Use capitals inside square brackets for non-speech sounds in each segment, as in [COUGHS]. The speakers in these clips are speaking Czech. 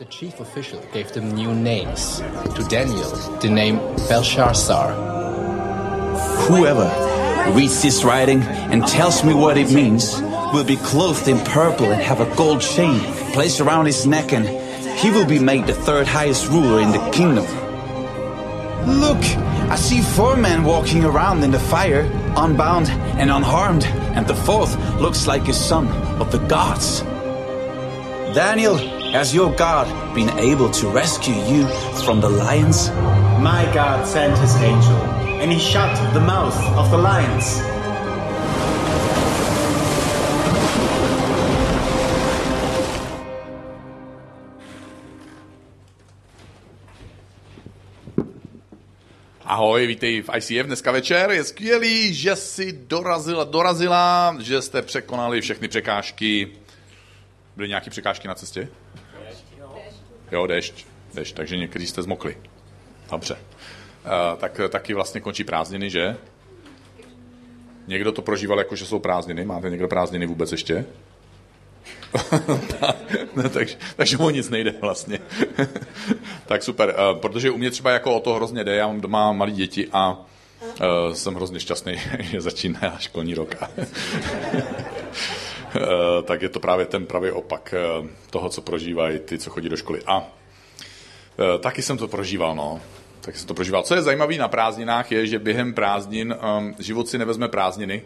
The chief official gave them new names. To Daniel, the name Belshazzar. Whoever reads this writing and tells me what it means will be clothed in purple and have a gold chain placed around his neck, and he will be made the third highest ruler in the kingdom. Look, I see four men walking around in the fire, unbound and unharmed, and the fourth looks like a son of the gods. Daniel, has your God been able to rescue you from the lions? My God sent his angel, and he shut the mouth of the lions. Ahoj, vítej v ICF dneska večer. Je skvělý, že jsi dorazila, dorazila, že jste překonali všechny překážky. Byly nějaké překážky na cestě? Jo, dešť. Dešť, takže někteří jste zmokli. Dobře. Uh, tak taky vlastně končí prázdniny, že? Někdo to prožíval jako, že jsou prázdniny. Máte někdo prázdniny vůbec ještě? [LAUGHS] no, takže, takže mu nic nejde vlastně. [LAUGHS] tak super, uh, protože u mě třeba jako o to hrozně jde, já mám doma malé děti a uh, jsem hrozně šťastný, [LAUGHS] že začíná školní rok. Uh, tak je to právě ten pravý opak uh, toho, co prožívají ty, co chodí do školy. A uh, taky jsem to prožíval, no. Tak jsem to prožíval. Co je zajímavé na prázdninách, je, že během prázdnin um, život si nevezme prázdniny,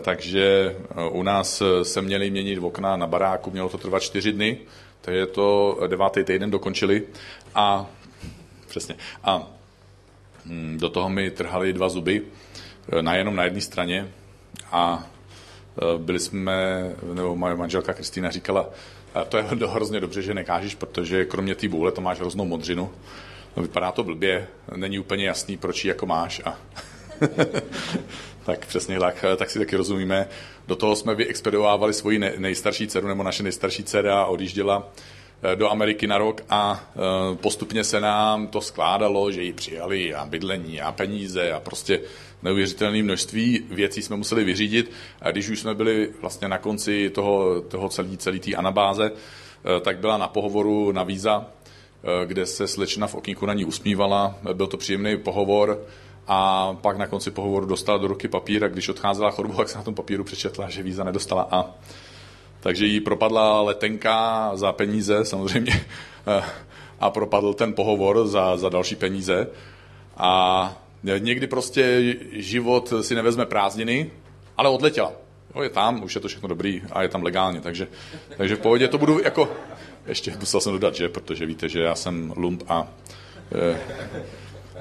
takže u nás se měli měnit okna na baráku, mělo to trvat čtyři dny, je to devátý týden dokončili a přesně. A hm, do toho mi trhali dva zuby, na jenom na jedné straně a byli jsme, nebo moje manželka Kristýna říkala, to je [LAUGHS] hrozně dobře, že nekážeš, protože kromě té bůle to máš hroznou modřinu. No, vypadá to blbě, není úplně jasný, proč ji jako máš. A [LAUGHS] tak přesně tak, tak si taky rozumíme. Do toho jsme vyexpedovávali svoji nejstarší dceru, nebo naše nejstarší dcera odjížděla eh, do Ameriky na rok a eh, postupně se nám to skládalo, že ji přijali a bydlení a peníze a prostě neuvěřitelné množství věcí jsme museli vyřídit. A když už jsme byli vlastně na konci toho, toho celý, celý té anabáze, eh, tak byla na pohovoru na víza, kde se slečna v okýnku na ní usmívala. Byl to příjemný pohovor, a pak na konci pohovoru dostala do ruky papír a když odcházela chorobu, tak se na tom papíru přečetla, že víza nedostala a takže jí propadla letenka za peníze samozřejmě [LAUGHS] a propadl ten pohovor za, za další peníze. A někdy prostě život si nevezme prázdniny, ale odletěla. Jo, je tam, už je to všechno dobrý a je tam legálně, takže, takže v pohodě. To budu jako, ještě musel jsem dodat, že, protože víte, že já jsem lump a e,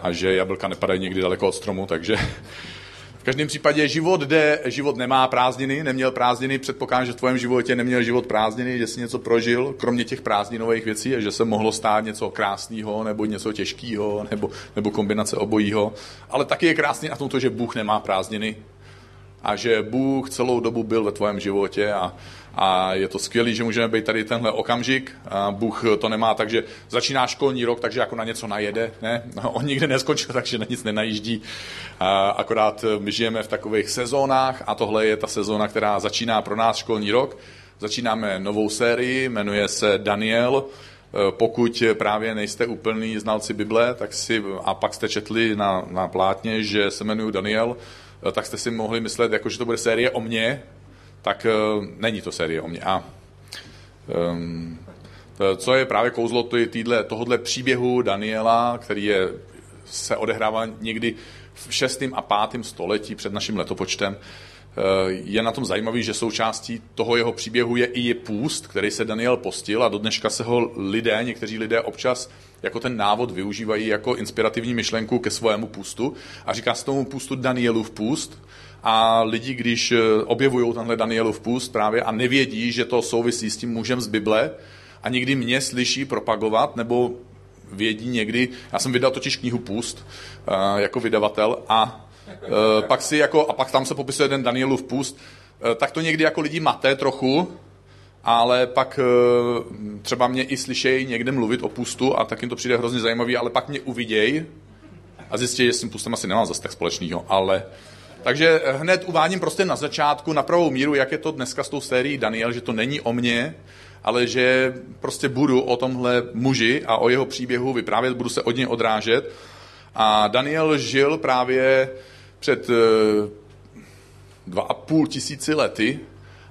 a že jablka nepadají někdy daleko od stromu, takže každém případě život jde, život nemá prázdniny, neměl prázdniny, předpokládám, že v tvém životě neměl život prázdniny, že jsi něco prožil, kromě těch prázdninových věcí, a že se mohlo stát něco krásného, nebo něco těžkého, nebo, nebo kombinace obojího. Ale taky je krásný na tom to, že Bůh nemá prázdniny a že Bůh celou dobu byl ve tvém životě a, a je to skvělé, že můžeme být tady tenhle okamžik. A Bůh to nemá tak, že začíná školní rok, takže jako na něco najede. Ne? [LAUGHS] On nikdy neskončil, takže na nic nenajíždí. A akorát my žijeme v takových sezónách a tohle je ta sezóna, která začíná pro nás školní rok. Začínáme novou sérii, jmenuje se Daniel. Pokud právě nejste úplný znalci Bible, tak si, a pak jste četli na, na plátně, že se jmenuji Daniel, tak jste si mohli myslet, jako, že to bude série o mně, tak uh, není to série o mě. A um, co je právě kouzlo týdle, tohohle příběhu Daniela, který je, se odehrává někdy v 6. a 5. století před naším letopočtem, eh, je na tom zajímavý, že součástí toho jeho příběhu je i půst, který se Daniel postil a do dneška se ho lidé, někteří lidé občas jako ten návod využívají jako inspirativní myšlenku ke svému půstu a říká se tomu půstu Danielův půst, a lidi, když eh, objevují tenhle Danielův půst právě a nevědí, že to souvisí s tím mužem z Bible a někdy mě slyší propagovat, nebo vědí někdy, já jsem vydal totiž knihu Půst uh, jako vydavatel a uh, pak si jako, a pak tam se popisuje ten Danielův půst, tak to někdy jako lidi maté trochu, ale pak třeba mě i slyšejí někde mluvit o pustu a tak jim to přijde hrozně zajímavý, ale pak mě uviděj a zjistí, že s tím pustem asi nemám zase tak společného, ale takže hned uvádím prostě na začátku na pravou míru, jak je to dneska s tou sérií Daniel, že to není o mně, ale že prostě budu o tomhle muži a o jeho příběhu vyprávět, budu se od něj odrážet. A Daniel žil právě před eh, dva a půl tisíci lety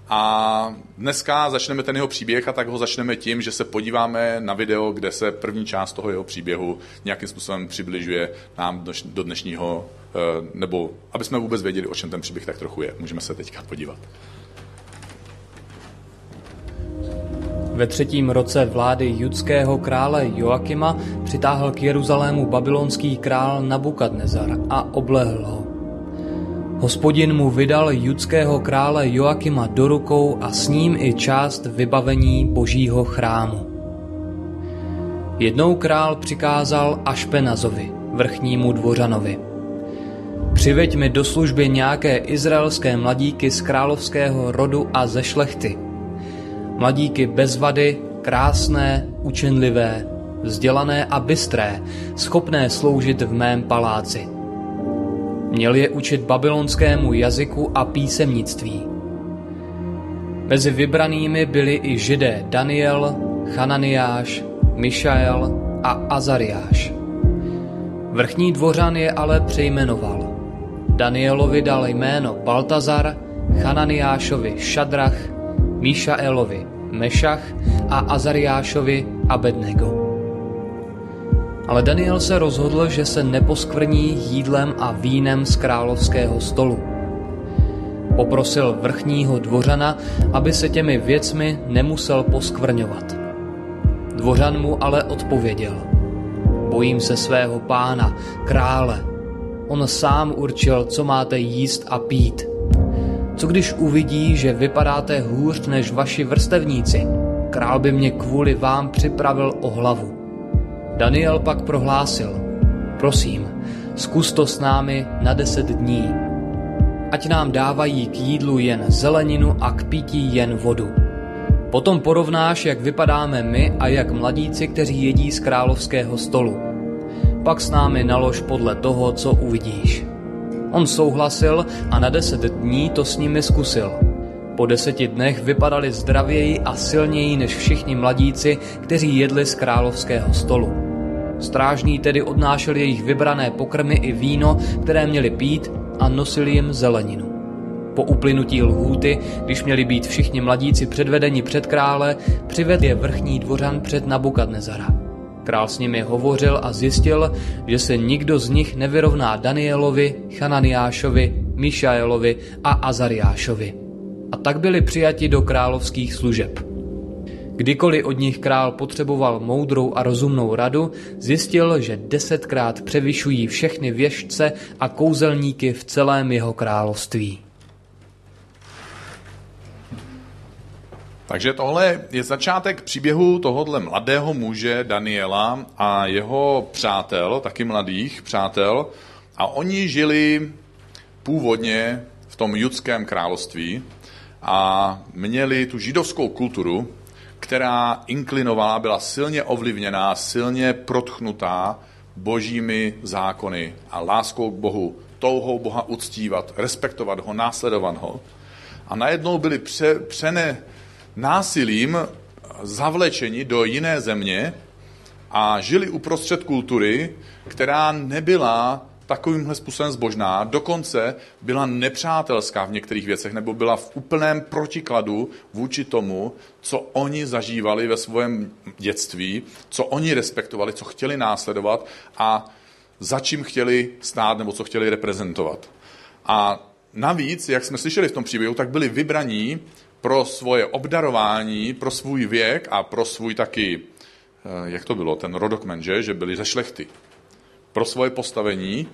a dneska začneme ten jeho příběh a tak ho začneme tím, že se podíváme na video, kde se první část toho jeho příběhu nějakým způsobem přibližuje nám do dnešního, nebo aby jsme vůbec věděli, o čem ten příběh tak trochu je. Můžeme se teďka podívat. Ve třetím roce vlády judského krále Joakima přitáhl k Jeruzalému babylonský král Nabukadnezar a oblehl ho. Hospodin mu vydal judského krále Joakima do rukou a s ním i část vybavení božího chrámu. Jednou král přikázal Ašpenazovi, vrchnímu dvořanovi. Přiveď mi do služby nějaké izraelské mladíky z královského rodu a ze šlechty. Mladíky bez vady, krásné, učenlivé, vzdělané a bystré, schopné sloužit v mém paláci. Měl je učit babylonskému jazyku a písemnictví. Mezi vybranými byli i židé Daniel, Chananiáš, Mišael a Azariáš. Vrchní dvořan je ale přejmenoval. Danielovi dal jméno Baltazar, Chananiášovi Šadrach, Míšaelovi Mešach a Azariášovi Abednego. Ale Daniel se rozhodl, že se neposkvrní jídlem a vínem z královského stolu. Poprosil vrchního dvořana, aby se těmi věcmi nemusel poskvrňovat. Dvořan mu ale odpověděl. Bojím se svého pána, krále. On sám určil, co máte jíst a pít. Co když uvidí, že vypadáte hůř než vaši vrstevníci? Král by mě kvůli vám připravil o hlavu. Daniel pak prohlásil, prosím, zkus to s námi na deset dní. Ať nám dávají k jídlu jen zeleninu a k pití jen vodu. Potom porovnáš, jak vypadáme my a jak mladíci, kteří jedí z královského stolu. Pak s námi nalož podle toho, co uvidíš. On souhlasil a na deset dní to s nimi zkusil. Po deseti dnech vypadali zdravěji a silněji než všichni mladíci, kteří jedli z královského stolu. Strážní tedy odnášel jejich vybrané pokrmy i víno, které měli pít a nosili jim zeleninu. Po uplynutí lhůty, když měli být všichni mladíci předvedeni před krále, přived je vrchní dvořan před Nabukadnezara. Král s nimi hovořil a zjistil, že se nikdo z nich nevyrovná Danielovi, Chananiášovi, Mišaelovi a Azariášovi. A tak byli přijati do královských služeb. Kdykoliv od nich král potřeboval moudrou a rozumnou radu, zjistil, že desetkrát převyšují všechny věžce a kouzelníky v celém jeho království. Takže tohle je začátek příběhu tohohle mladého muže Daniela a jeho přátel, taky mladých přátel. A oni žili původně v tom judském království a měli tu židovskou kulturu, která inklinovala, byla silně ovlivněná, silně protchnutá božími zákony a láskou k Bohu, touhou Boha uctívat, respektovat ho, následovat ho. A najednou byli pře, přene násilím zavlečeni do jiné země a žili uprostřed kultury, která nebyla takovýmhle způsobem zbožná, dokonce byla nepřátelská v některých věcech, nebo byla v úplném protikladu vůči tomu, co oni zažívali ve svém dětství, co oni respektovali, co chtěli následovat a za čím chtěli stát nebo co chtěli reprezentovat. A navíc, jak jsme slyšeli v tom příběhu, tak byli vybraní pro svoje obdarování, pro svůj věk a pro svůj taky, eh, jak to bylo, ten rodokmen, že, že byli ze šlechty pro svoje postavení,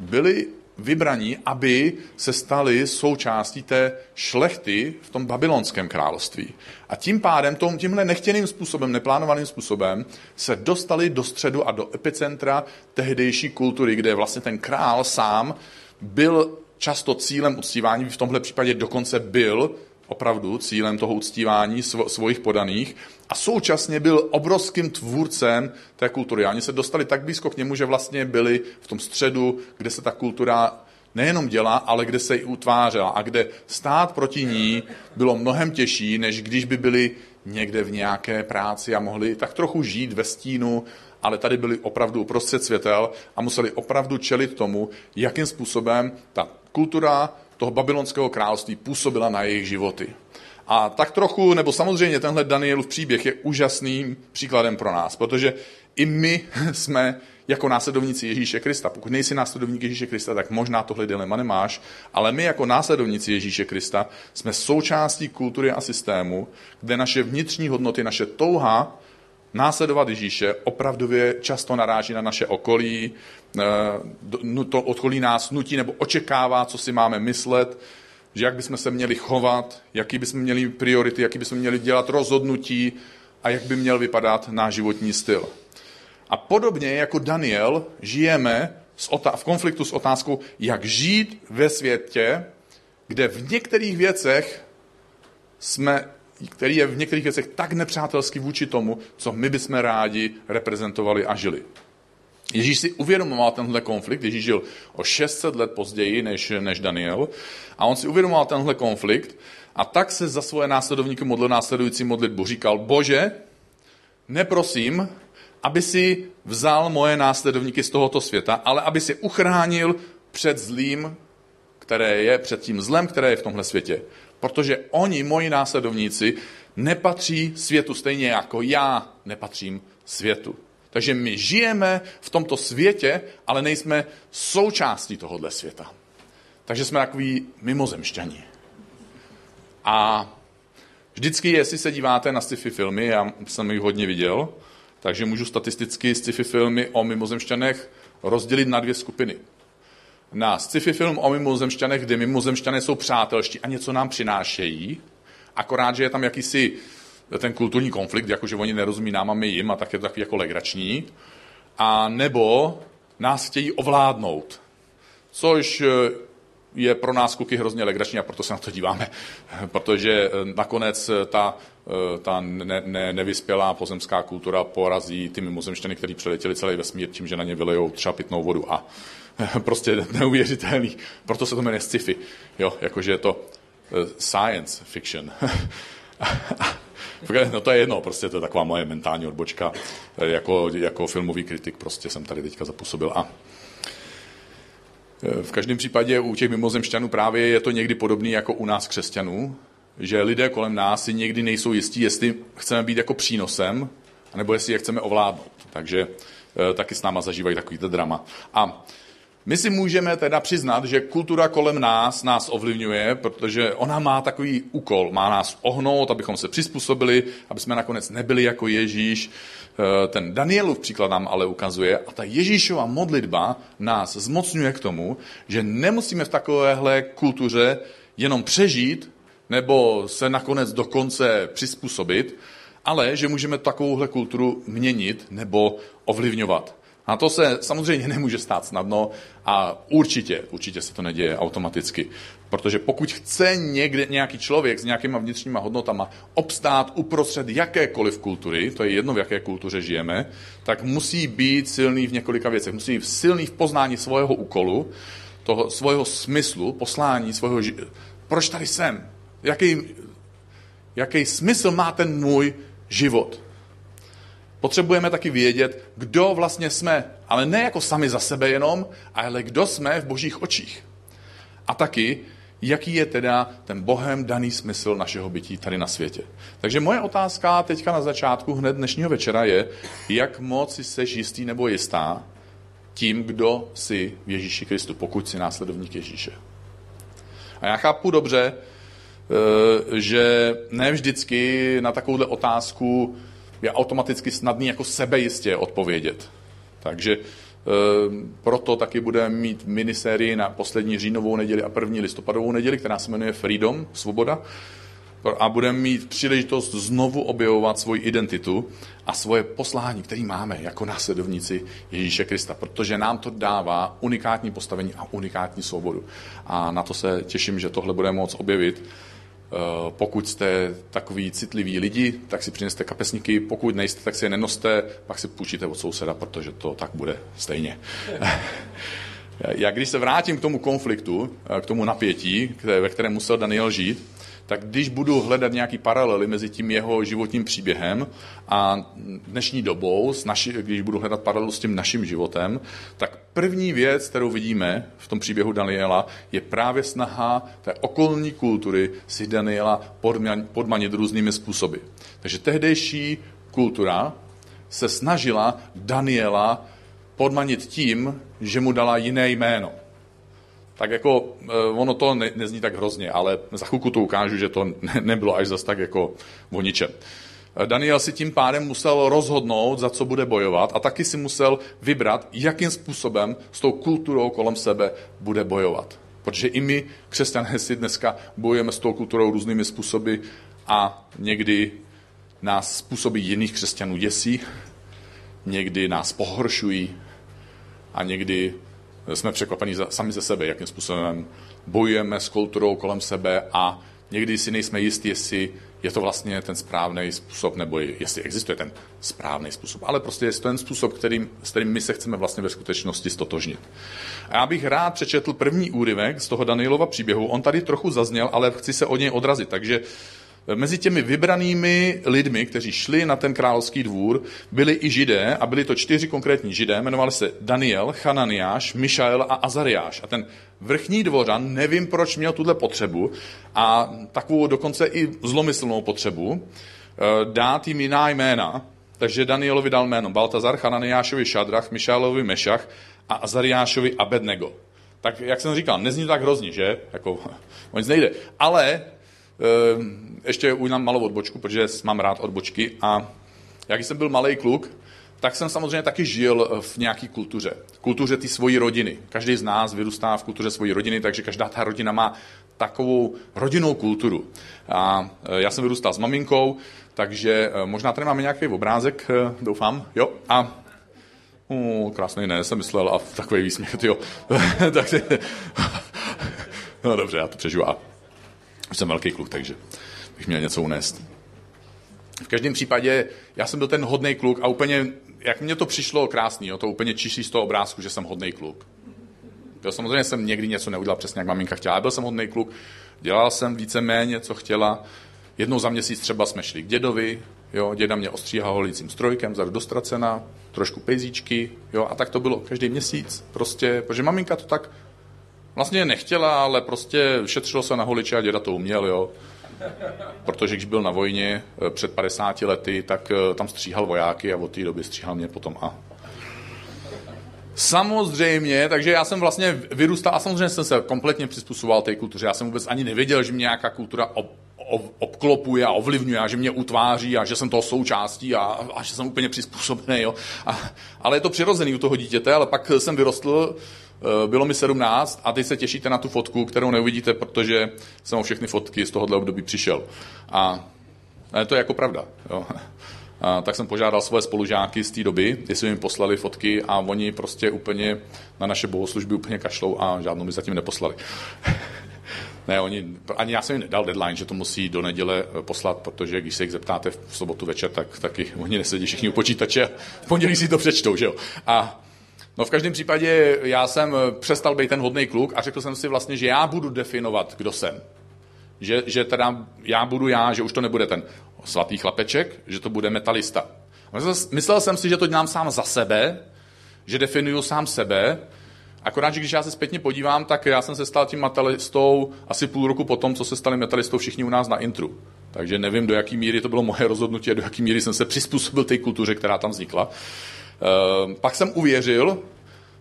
byli vybraní, aby se stali součástí té šlechty v tom babylonském království. A tím pádem, tom, tímhle nechtěným způsobem, neplánovaným způsobem, se dostali do středu a do epicentra tehdejší kultury, kde vlastně ten král sám byl často cílem uctívání, v tomhle případě dokonce byl opravdu cílem toho uctívání svojich podaných a současně byl obrovským tvůrcem té kultury. A oni se dostali tak blízko k němu, že vlastně byli v tom středu, kde se ta kultura nejenom dělá, ale kde se i utvářela a kde stát proti ní bylo mnohem těžší, než když by byli někde v nějaké práci a mohli tak trochu žít ve stínu, ale tady byli opravdu uprostřed světel a museli opravdu čelit tomu, jakým způsobem ta kultura toho babylonského království působila na jejich životy. A tak trochu, nebo samozřejmě tenhle Danielův příběh je úžasným příkladem pro nás, protože i my [LAUGHS] jsme jako následovníci Ježíše Krista. Pokud nejsi následovník Ježíše Krista, tak možná tohle dilema nemáš, ale my jako následovníci Ježíše Krista jsme součástí kultury a systému, kde naše vnitřní hodnoty, naše touha následovat Ježíše opravdově často naráží na naše okolí, eh, to okolí nás nutí nebo očekává, co si máme myslet, že jak bychom se měli chovat, jaký bychom měli priority, jaký bychom měli dělat rozhodnutí a jak by měl vypadat náš životní styl. A podobně jako Daniel žijeme v konfliktu s otázkou, jak žít ve světě, kde v některých věcech jsme, který je v některých věcech tak nepřátelský vůči tomu, co my bychom rádi reprezentovali a žili. Ježíš si uvědomoval tenhle konflikt, Ježíš žil o 600 let později než, než Daniel a on si uvědomoval tenhle konflikt a tak se za svoje následovníky modlil následující modlitbu. Říkal, bože, neprosím, aby si vzal moje následovníky z tohoto světa, ale aby si uchránil před zlým, které je, před tím zlem, které je v tomhle světě. Protože oni, moji následovníci, nepatří světu stejně jako já nepatřím světu. Takže my žijeme v tomto světě, ale nejsme součástí tohohle světa. Takže jsme takový mimozemšťani. A vždycky, jestli se díváte na sci-fi filmy, já jsem jich hodně viděl, takže můžu statisticky sci-fi filmy o mimozemšťanech rozdělit na dvě skupiny. Na sci-fi film o mimozemšťanech, kde mimozemšťané jsou přátelští a něco nám přinášejí, akorát, že je tam jakýsi ten kulturní konflikt, jakože oni nerozumí nám a my jim a tak je to takový jako legrační. A nebo nás chtějí ovládnout, což eh, je pro nás kuky hrozně legrační a proto se na to díváme, [LAUGHS] protože eh, nakonec eh, ta, ta ne, ne, nevyspělá pozemská kultura porazí ty mimozemštěny, kteří přeletěli celý vesmír tím, že na ně vylejou třeba pitnou vodu a [LAUGHS] prostě neuvěřitelný. Proto se to jmenuje sci-fi, jo, jakože je to science fiction. [LAUGHS] No to je jedno, prostě to je taková moje mentální odbočka. Jako, jako filmový kritik prostě jsem tady teďka zapůsobil. A e, v každém případě u těch mimozemšťanů právě je to někdy podobný jako u nás křesťanů, že lidé kolem nás si někdy nejsou jistí, jestli chceme být jako přínosem, nebo jestli je chceme ovládnout. Takže taky s náma zažívají takovýto drama. A my si můžeme teda přiznat, že kultura kolem nás nás ovlivňuje, protože ona má takový úkol, má nás ohnout, abychom se přizpůsobili, aby jsme nakonec nebyli jako Ježíš. Eh, ten Danielův příklad nám ale ukazuje a ta Ježíšova modlitba nás zmocňuje k tomu, že nemusíme v takovéhle kultuře jenom přežít nebo se nakonec dokonce přizpůsobit, ale že můžeme takovouhle kulturu měnit nebo ovlivňovat. A to se samozřejmě nemůže stát snadno a určitě, určitě se to neděje automaticky. Protože pokud chce někde nějaký člověk s nějakýma vnitřníma hodnotama obstát uprostřed jakékoliv kultury, to je jedno, v jaké kultuře žijeme, tak musí být silný v několika věcech. Musí být silný v poznání svého úkolu, toho svého smyslu, poslání, svého ži- Proč tady jsem? Jaký, jaký smysl má ten můj život? Potřebujeme taky vědět, kdo vlastně jsme, ale ne jako sami za sebe jenom, ale kdo jsme v božích očích. A taky, jaký je teda ten Bohem daný smysl našeho bytí tady na světě. Takže moje otázka teďka na začátku hned dnešního večera je, jak moc jsi jistý nebo jistá tím, kdo jsi v Ježíši Kristu, pokud jsi následovník Ježíše. A já chápu dobře, eh, že ne vždycky na takovouhle otázku je automaticky snadný jako sebejistě odpovědět. Takže e, proto taky budeme mít minisérii na poslední říjnovou neděli a první listopadovou neděli, která se jmenuje Freedom, svoboda. A budeme mít příležitost znovu objevovat svoji identitu a svoje poslání, který máme jako následovníci Ježíše Krista, protože nám to dává unikátní postavení a unikátní svobodu. A na to se těším, že tohle bude moct objevit pokud jste takový citliví lidi, tak si přineste kapesníky, pokud nejste, tak si je nenoste, pak si půjčíte od souseda, protože to tak bude stejně. [LAUGHS] Já když se vrátím k tomu konfliktu, eh, k tomu napětí, ve kterém musel Daniel žít, tak když budu hledat nějaký paralely mezi tím jeho životním příběhem a dnešní dobou, s naši, když budu hledat paralelu s tím naším životem, tak první věc, kterou vidíme v tom příběhu Daniela, je právě snaha té okolní kultury si Daniela podmanit různými způsoby. Takže tehdejší kultura se snažila Daniela podmanit tím, že mu dala jiné jméno. Tak jako eh, ono to ne, nezní tak hrozně, ale za chvilku to ukážu, že to ne, nebylo až zas tak jako o ničem. Eh, Daniel si tím pádem musel rozhodnout, za co bude bojovat a taky si musel vybrat, jakým způsobem s tou kulturou kolem sebe bude bojovat. Protože i my, křesťané, si dneska bojujeme s tou kulturou různými způsoby a někdy nás způsoby jiných křesťanů děsí, někdy nás pohoršují a někdy jsme překvapení sami ze sebe, jakým způsobem bojujeme s kulturou kolem sebe a někdy si nejsme jistí, jestli je to vlastně ten správný způsob, nebo jestli existuje ten správný způsob. Ale prostě je to ten způsob, kterým, s kterým my se chceme vlastně ve skutečnosti stotožnit. A já bych rád přečetl první úryvek z toho Danielova příběhu. On tady trochu zazněl, ale chci se od něj odrazit. Takže Mezi těmi vybranými lidmi, kteří šli na ten královský dvůr, byli i židé a byli to čtyři konkrétní židé, jmenovali se Daniel, Chananiáš, Mišael a Azariáš. A ten vrchní dvořan, nevím proč měl tuhle potřebu a takovou dokonce i zlomyslnou potřebu, eh, dát jim jiná jména, takže Danielovi dal jméno Baltazar, Chananiášovi Šadrach, Mišálovi Mešach a Azariášovi Abednego. Tak, jak jsem říkal, nezní tak hrozně, že? Jako, [LAUGHS] o nic nejde. Ale ještě ujdám malou odbočku, protože mám rád odbočky a jak jsem byl malý kluk, tak jsem samozřejmě taky žil v nějaké kultuře. Kultuře ty svojí rodiny. Každý z nás vyrůstá v kultuře svojí rodiny, takže každá ta rodina má takovou rodinnou kulturu. A e, já jsem vyrůstal s maminkou, takže e, možná tady máme nějaký obrázek, doufám, jo. A uh, krásný ne, jsem myslel, a takový výsměch, jo. [LAUGHS] tak, [LAUGHS] no dobře, já to přežiju. A už jsem velký kluk, takže bych měl něco unést. V každém případě, já jsem byl ten hodný kluk a úplně, jak mně to přišlo krásný, jo, to úplně čiší z toho obrázku, že jsem hodný kluk. Jo, samozřejmě jsem někdy něco neudělal přesně, jak maminka chtěla, ale byl jsem hodný kluk, dělal jsem víceméně, co chtěla. Jednou za měsíc třeba jsme šli k dědovi, jo, děda mě ostříhal holícím strojkem, zadu dostracena, trošku pejzíčky, jo, a tak to bylo každý měsíc, prostě, protože maminka to tak Vlastně nechtěla, ale prostě šetřilo se na holiče a děda to uměl, jo. Protože když byl na vojně eh, před 50 lety, tak eh, tam stříhal vojáky a od té doby stříhal mě potom a Samozřejmě, takže já jsem vlastně vyrůstal a samozřejmě jsem se kompletně přizpůsoboval té kultuře. Já jsem vůbec ani nevěděl, že mě nějaká kultura ob, ob, obklopuje a ovlivňuje a že mě utváří a že jsem toho součástí a, a že jsem úplně přizpůsobený. Jo. A, ale je to přirozený u toho dítěte, ale pak jsem vyrostl bylo mi 17 a teď se těšíte na tu fotku, kterou neuvidíte, protože jsem o všechny fotky z tohohle období přišel. A to je jako pravda. Jo. A tak jsem požádal svoje spolužáky z té doby, jestli mi poslali fotky a oni prostě úplně na naše bohoslužby úplně kašlou a žádnou mi zatím neposlali. [LAUGHS] ne, oni, ani já jsem jim nedal deadline, že to musí do neděle eh, poslat, protože když se jich zeptáte v sobotu večer, tak taky [LAUGHS] oni nesedí všichni u počítače a v pondělí si to přečtou, že jo. A No v každém případě já jsem eh, přestal být ten hodný kluk a řekl jsem si vlastně, že já budu definovat, kdo jsem. Že, že teda já budu já, že už to nebude ten svatý chlapeček, že to bude metalista. Myslel jsem si, že to dělám sám za sebe, že definuju sám sebe, akorát, že když já se zpětně podívám, tak já jsem se stal tím metalistou asi půl roku potom, co se stali metalistou všichni u nás na intru. Takže nevím, do jaký míry to bylo moje rozhodnutí a do jaký míry jsem se přizpůsobil té kultuře, která tam vznikla. Ehm, pak jsem uvěřil,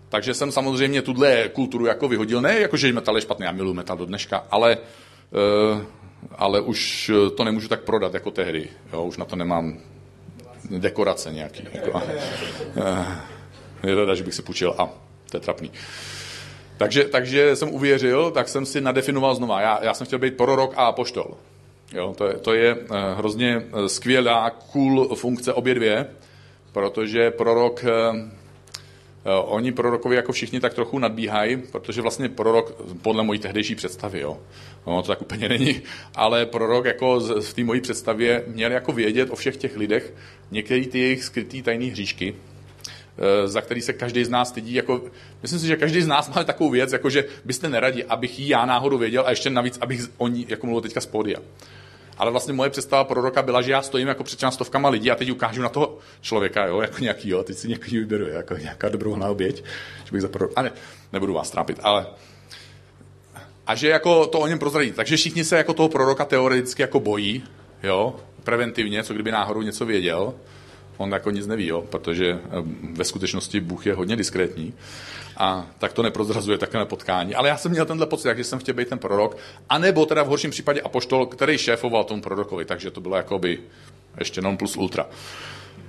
takže jsem samozřejmě tuhle kulturu jako vyhodil. Ne jako, že metal je špatný, já miluji metal do dneška, ale, uh, ale už to nemůžu tak prodat jako tehdy. Jo, už na to nemám dekorace nějaký. Jako, je rada, že bych si půjčil a to je trapný. Takže, takže jsem uvěřil, tak jsem si nadefinoval znova. Já, já jsem chtěl být prorok a apoštol. Jo, to je, to je uh, hrozně skvělá, cool funkce obě dvě protože prorok, eh, eh, oni prorokovi jako všichni tak trochu nadbíhají, protože vlastně prorok, podle mojí tehdejší představy, jo, no, to tak úplně není, ale prorok jako v té mojí představě měl jako vědět o všech těch lidech některé ty jejich skrytý tajné hříšky eh, za který se každý z nás stydí. Jako, myslím si, že každý z nás má takovou věc, jako že byste neradi, abych ji já náhodou věděl a ještě navíc, abych o ní jako mluvil teďka z pódia. Ale vlastně moje představa proroka byla, že já stojím jako před stovkama lidí a teď ukážu na toho člověka, jo, jako nějaký, jo, teď si nějaký vyberu, jako nějaká dobrovolná oběť, že bych za prorok... A ne, nebudu vás trápit, ale a že jako to o něm prozradí. Takže všichni se jako toho proroka teoreticky jako bojí, jo, preventivně, co kdyby náhodou něco věděl. On jako nic neví, jo, protože eh, ve skutečnosti Bůh je hodně diskrétní a tak to neprozrazuje takové potkání. Ale já jsem měl tenhle pocit, že jsem chtěl být ten prorok, anebo teda v horším případě apoštol, který šéfoval tomu prorokovi, takže to bylo jakoby ještě non plus ultra.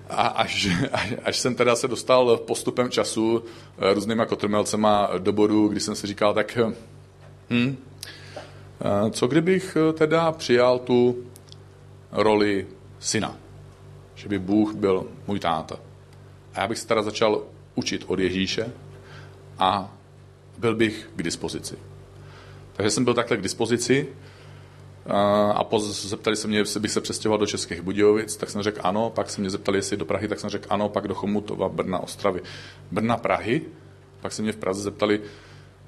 A až, [LAUGHS] až, jsem teda se dostal postupem času eh, různýma kotrmelcema do bodu, kdy jsem si říkal, tak hm, co kdybych eh, teda přijal tu roli syna? Že by Bůh byl můj táta. A já bych se teda začal učit od Ježíše a byl bych k dispozici. Takže jsem byl takhle k dispozici a zeptali se mě, jestli bych se přestěhoval do Českých Budějovic, tak jsem řekl ano, pak se mě zeptali, jestli do Prahy, tak jsem řekl ano, pak do Chomutova, Brna, Ostravy. Brna, Prahy, pak se mě v Praze zeptali,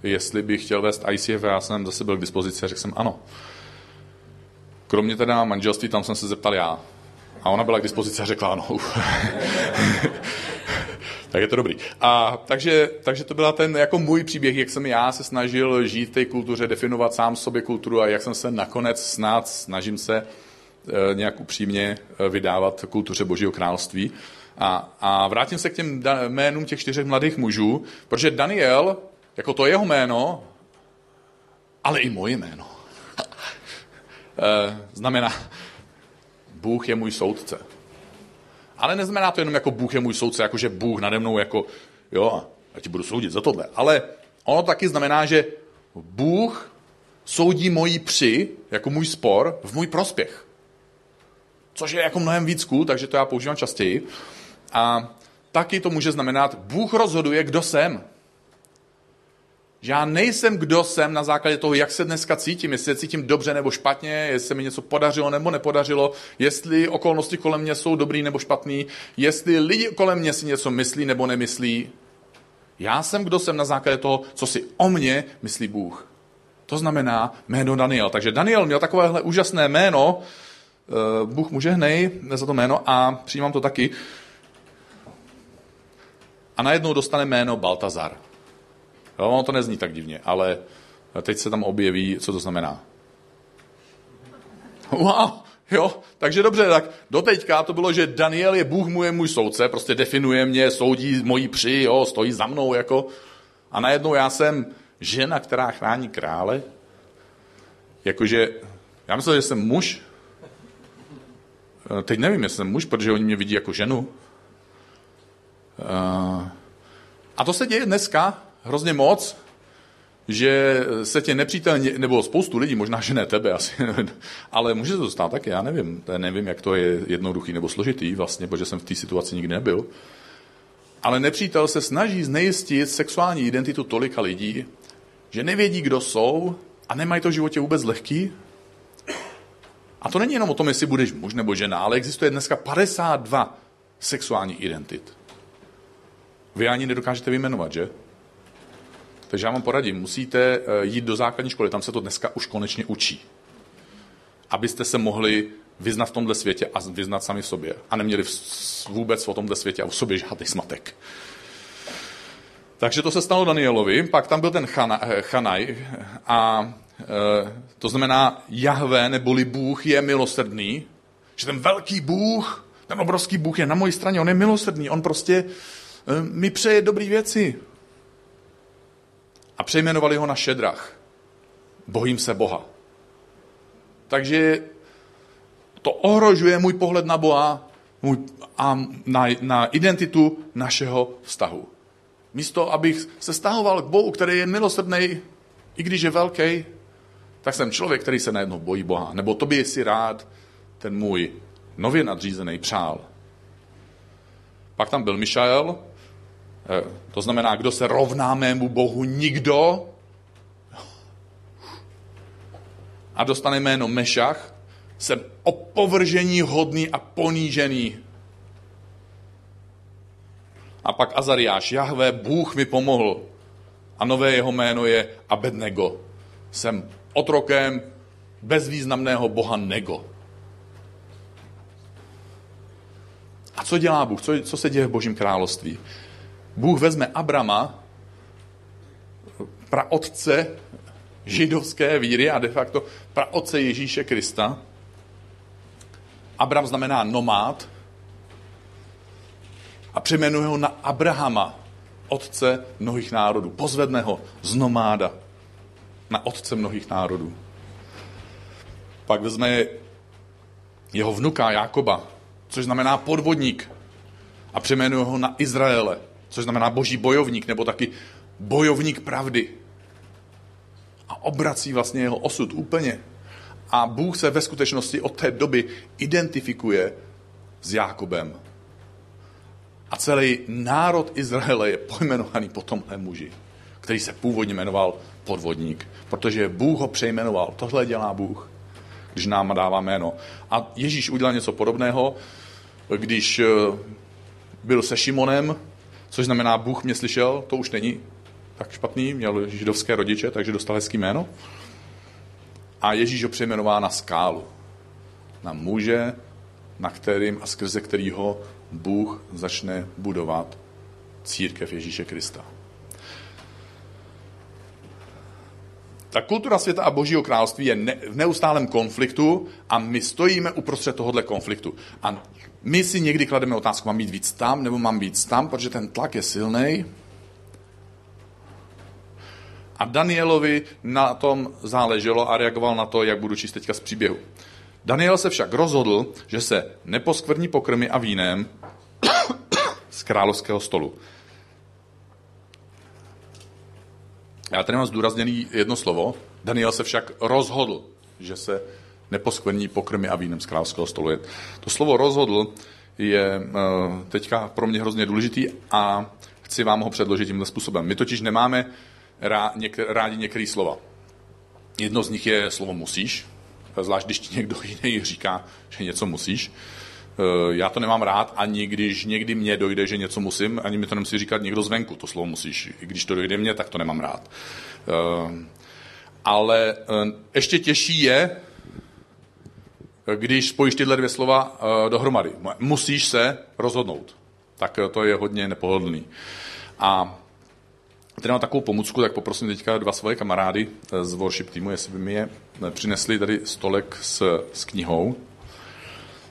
jestli bych chtěl vést ICF a já jsem zase byl k dispozici a řekl jsem ano. Kromě teda manželství, tam jsem se zeptal já. A ona byla k dispozici a řekla ano. Tak je to dobrý. A takže, takže to byla ten jako můj příběh, jak jsem já se snažil žít té kultuře, definovat sám sobě kulturu a jak jsem se nakonec snad snažím se e, nějak upřímně e, vydávat kultuře Božího království. A, a vrátím se k těm jménům těch čtyřech mladých mužů, protože Daniel jako to jeho jméno, ale i moje jméno. [LAUGHS] Eh, znamená, Bůh je můj soudce. Ale neznamená to jenom jako Bůh je můj soudce, jako že Bůh nade mnou jako, jo, já ti budu soudit za tohle. Ale ono taky znamená, že Bůh soudí moji při, jako můj spor, v můj prospěch. Což je jako mnohem víc cool, takže to já používám častěji. A taky to může znamenat, Bůh rozhoduje, kdo jsem že já nejsem, kdo jsem na základě toho, jak se dneska cítím, jestli se cítím dobře nebo špatně, jestli se mi něco podařilo nebo nepodařilo, jestli okolnosti kolem mě jsou dobrý nebo špatný, jestli lidi kolem mě si něco myslí nebo nemyslí. Já jsem, kdo jsem na základě toho, co si o mně myslí Bůh. To znamená jméno Daniel. Takže Daniel měl takovéhle úžasné jméno, eh, Bůh mu žehnej za to jméno a přijímám to taky. A najednou dostane jméno Baltazar. Jo, ono to nezní tak divně, ale teď se tam objeví, co to znamená. Wow, jo, takže dobře, tak doteďka to bylo, že Daniel je Bůh můj, můj soudce, prostě definuje mě, soudí moji při, jo, stojí za mnou, jako. A najednou já jsem žena, která chrání krále. Jakože, já myslel, že jsem muž. Teď nevím, jestli jsem muž, protože oni mě vidí jako ženu. A to se děje dneska hrozně moc, že se tě nepřítel, nebo spoustu lidí, možná, že ne tebe asi, ale může se to stát taky, já nevím. Já nevím, jak to je jednoduchý nebo složitý vlastně, protože jsem v té situaci nikdy nebyl. Ale nepřítel se snaží znejistit sexuální identitu tolika lidí, že nevědí, kdo jsou a nemají to v životě vůbec lehký. A to není jenom o tom, jestli budeš muž nebo žena, ale existuje dneska 52 sexuálních identit. Vy ani nedokážete vyjmenovat, že? Takže já vám poradím, musíte eh, jít do základní školy, tam se to dneska už konečně učí. Abyste se mohli vyznat v tomhle světě a vyznat sami v sobě. A neměli vůbec o tomhle světě a v sobě žádný smatek. Takže to se stalo Danielovi, pak tam byl ten eh, Chanaj a e, to znamená Jahve neboli Bůh je milosrdný, že ten velký Bůh, ten obrovský Bůh je na mojí straně, on je milosrdný, on prostě e, mi přeje dobré věci a přejmenovali ho na Šedrach. Bojím se Boha. Takže to ohrožuje můj pohled na Boha můj, a na, na identitu našeho vztahu. Místo, abych se stahoval k Bohu, který je milosrdný, i když je velký, tak jsem člověk, který se najednou bojí Boha. Nebo to by si rád ten můj nově nadřízený přál. Pak tam byl Mišael, to znamená, kdo se rovná mému Bohu? Nikdo. A dostane jméno Mešach. Jsem opovržení hodný a ponížený. A pak Azariáš, Jahve, Bůh mi pomohl. A nové jeho jméno je Abednego. Jsem otrokem bezvýznamného boha Nego. A co dělá Bůh? Co, co se děje v Božím království? Bůh vezme Abrama, praotce židovské víry a de facto praotce Ježíše Krista. Abram znamená nomád a přejmenuje ho na Abrahama, otce mnohých národů. Pozvedne ho z nomáda na otce mnohých národů. Pak vezme jeho vnuka Jákoba, což znamená podvodník, a přejmenuje ho na Izraele, což znamená boží bojovník, nebo taky bojovník pravdy. A obrací vlastně jeho osud úplně. A Bůh se ve skutečnosti od té doby identifikuje s Jákobem. A celý národ Izraele je pojmenovaný po tomhle muži, který se původně jmenoval podvodník, protože Bůh ho přejmenoval. Tohle dělá Bůh, když nám dává jméno. A Ježíš udělal něco podobného, když eh, byl se Šimonem, což znamená Bůh mě slyšel, to už není tak špatný, měl židovské rodiče, takže dostal hezký jméno. A Ježíš ho přejmenová na skálu. Na muže, na kterým a skrze kterýho Bůh začne budovat církev Ježíše Krista. Ta kultura světa a božího království je ne, v neustálém konfliktu a my stojíme uprostřed tohohle konfliktu. A my si někdy klademe otázku, mám být víc tam nebo mám být tam, protože ten tlak je silný. A Danielovi na tom záleželo a reagoval na to, jak budu číst teďka z příběhu. Daniel se však rozhodl, že se neposkvrní pokrmy a vínem z královského stolu. Já tady mám zdůrazněný jedno slovo. Daniel se však rozhodl, že se neposkvrní pokrmy a vínem z královského stolu. To slovo rozhodl je eh, teďka pro mě hrozně důležitý a chci vám ho předložit tímhle způsobem. My totiž nemáme rádi některé slova. Jedno z nich je slovo musíš, zvlášť když ti někdo jiný říká, že něco musíš. Eh, já to nemám rád, ani když někdy mě dojde, že něco musím, ani mi to nemusí říkat někdo zvenku, to slovo musíš. I když to dojde mně, tak to nemám rád. Eh, ale ještě těžší je, když spojíš tyhle dvě slova dohromady. Musíš se rozhodnout. Tak to je hodně nepohodlný. A tady mám takovou pomůcku, tak poprosím teďka dva svoje kamarády z worship týmu, jestli by mi je přinesli tady stolek s, s knihou.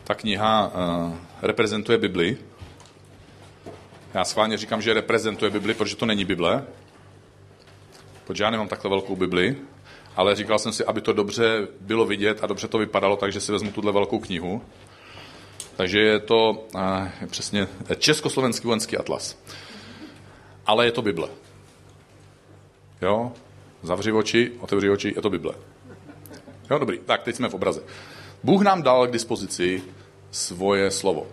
Ta kniha uh, reprezentuje Bibli. Já schválně říkám, že reprezentuje Bibli, protože to není Bible. Protože já nemám takhle velkou Bibli, ale říkal jsem si, aby to dobře bylo vidět a dobře to vypadalo, takže si vezmu tuhle velkou knihu. Takže je to uh, přesně československý vojenský atlas. Ale je to Bible. Jo? Zavři oči, otevři oči, je to Bible. Jo, dobrý. Tak, teď jsme v obraze. Bůh nám dal k dispozici svoje slovo.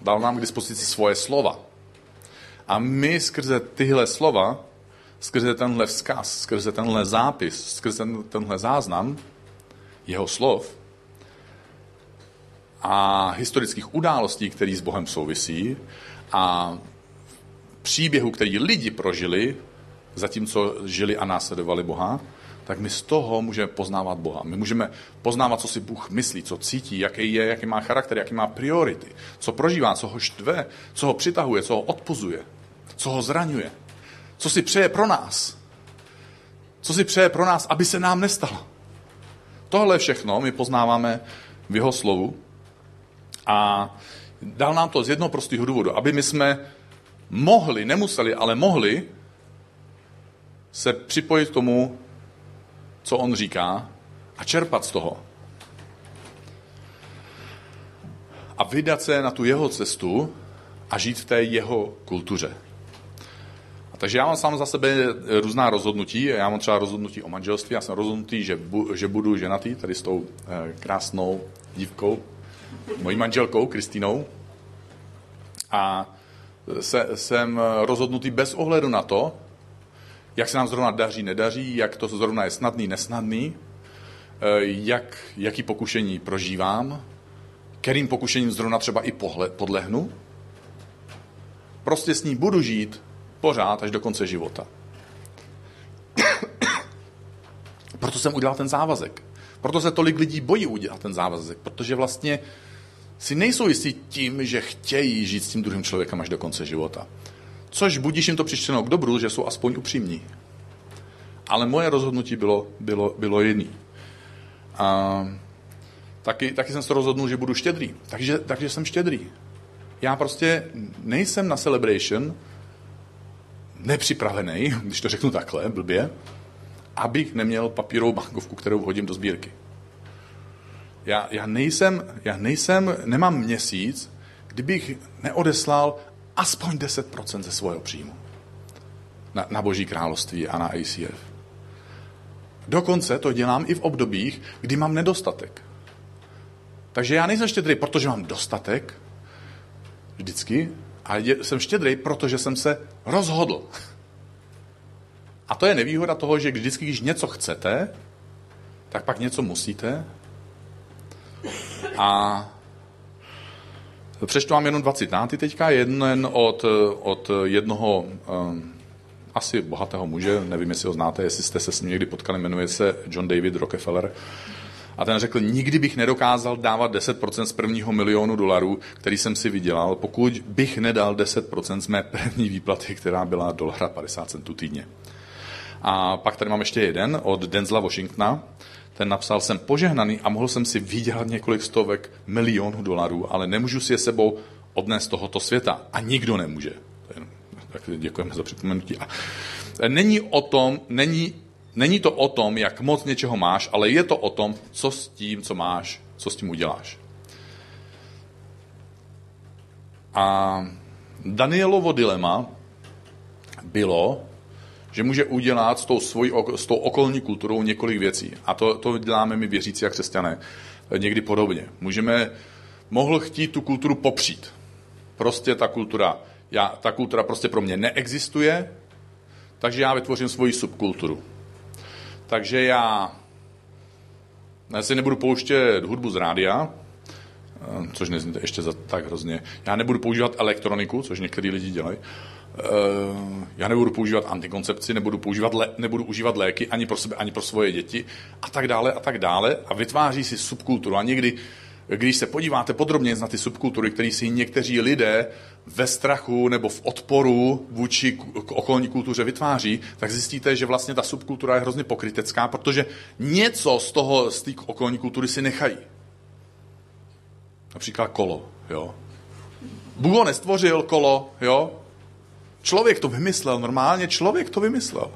Dal nám k dispozici svoje slova. A my skrze tyhle slova, skrze tenhle vzkaz, skrze tenhle zápis, skrze ten, tenhle záznam jeho slov a historických událostí, které s Bohem souvisí a příběhu, který lidi prožili, zatímco žili a následovali Boha, tak my z toho můžeme poznávat Boha. My můžeme poznávat, co si Bůh myslí, co cítí, jaký je, jaký má charakter, jaký má priority, co prožívá, co ho štve, co ho přitahuje, co ho odpuzuje, co ho zraňuje, co si přeje pro nás, co si přeje pro nás, aby se nám nestalo. Tohle všechno my poznáváme v jeho slovu a dal nám to z jednoho prostého důvodu, aby my jsme mohli, nemuseli, ale mohli se připojit k tomu, co on říká a čerpat z toho. A vydat se na tu jeho cestu a žít v té jeho kultuře. Takže já mám sám za sebe různá rozhodnutí. Já mám třeba rozhodnutí o manželství. Já jsem rozhodnutý, že, bu, že budu ženatý tady s tou eh, krásnou dívkou, mojí manželkou Kristýnou. A se, jsem rozhodnutý bez ohledu na to, jak se nám zrovna daří, nedaří, jak to zrovna je snadný, nesnadný, eh, jak, jaký pokušení prožívám, kterým pokušením zrovna třeba i pohle, podlehnu. prostě s ní budu žít pořád až do konce života. [COUGHS] Proto jsem udělal ten závazek. Proto se tolik lidí bojí udělat ten závazek, protože vlastně si nejsou jistí tím, že chtějí žít s tím druhým člověkem až do konce života. Což budíš jim to přičteno k dobru, že jsou aspoň upřímní. Ale moje rozhodnutí bylo, bylo, bylo jiný. A taky, taky jsem se rozhodnul, že budu štědrý. Takže, takže jsem štědrý. Já prostě nejsem na celebration nepřipravený, když to řeknu takhle, blbě, abych neměl papírovou bankovku, kterou hodím do sbírky. Já, já, nejsem, já nejsem, nemám měsíc, kdybych neodeslal aspoň 10% ze svého příjmu na, na Boží království a na ACF. Dokonce to dělám i v obdobích, kdy mám nedostatek. Takže já nejsem štědrý, protože mám dostatek, vždycky, ale jsem štědrý, protože jsem se rozhodl. A to je nevýhoda toho, že vždycky, když něco chcete, tak pak něco musíte. A přečtu vám jenom dva citáty teďka. Jeden od, od jednoho um, asi bohatého muže, nevím, jestli ho znáte, jestli jste se s ním někdy potkali, jmenuje se John David Rockefeller. A ten řekl, nikdy bych nedokázal dávat 10% z prvního milionu dolarů, který jsem si vydělal, pokud bych nedal 10% z mé první výplaty, která byla dolara 50 centů týdně. A pak tady mám ještě jeden od Denzla Washingtona. Ten napsal, jsem požehnaný a mohl jsem si vydělat několik stovek milionů dolarů, ale nemůžu si je sebou odnést tohoto světa. A nikdo nemůže. Tak děkujeme za připomenutí. A není o tom, není, není to o tom, jak moc něčeho máš, ale je to o tom, co s tím, co máš, co s tím uděláš. A Danielovo dilema bylo, že může udělat s tou, svojí, s tou okolní kulturou několik věcí. A to, to děláme my věřící a křesťané někdy podobně. Můžeme, mohl chtít tu kulturu popřít. Prostě ta kultura, já, ta kultura prostě pro mě neexistuje, takže já vytvořím svoji subkulturu. Takže já, já si nebudu pouštět hudbu z rádia, což nezní ještě za tak hrozně. Já nebudu používat elektroniku, což některý lidi dělají. Eh, já nebudu používat antikoncepci, nebudu, používat lé, nebudu užívat léky ani pro sebe, ani pro svoje děti a tak dále a tak dále a vytváří si subkulturu. A někdy, když se podíváte podrobně na ty subkultury, které si někteří lidé ve strachu nebo v odporu vůči okolní kultuře vytváří, tak zjistíte, že vlastně ta subkultura je hrozně pokrytecká, protože něco z toho, z té okolní kultury si nechají. Například kolo, jo. Bůh ho nestvořil kolo, jo, Člověk to vymyslel, normálně člověk to vymyslel.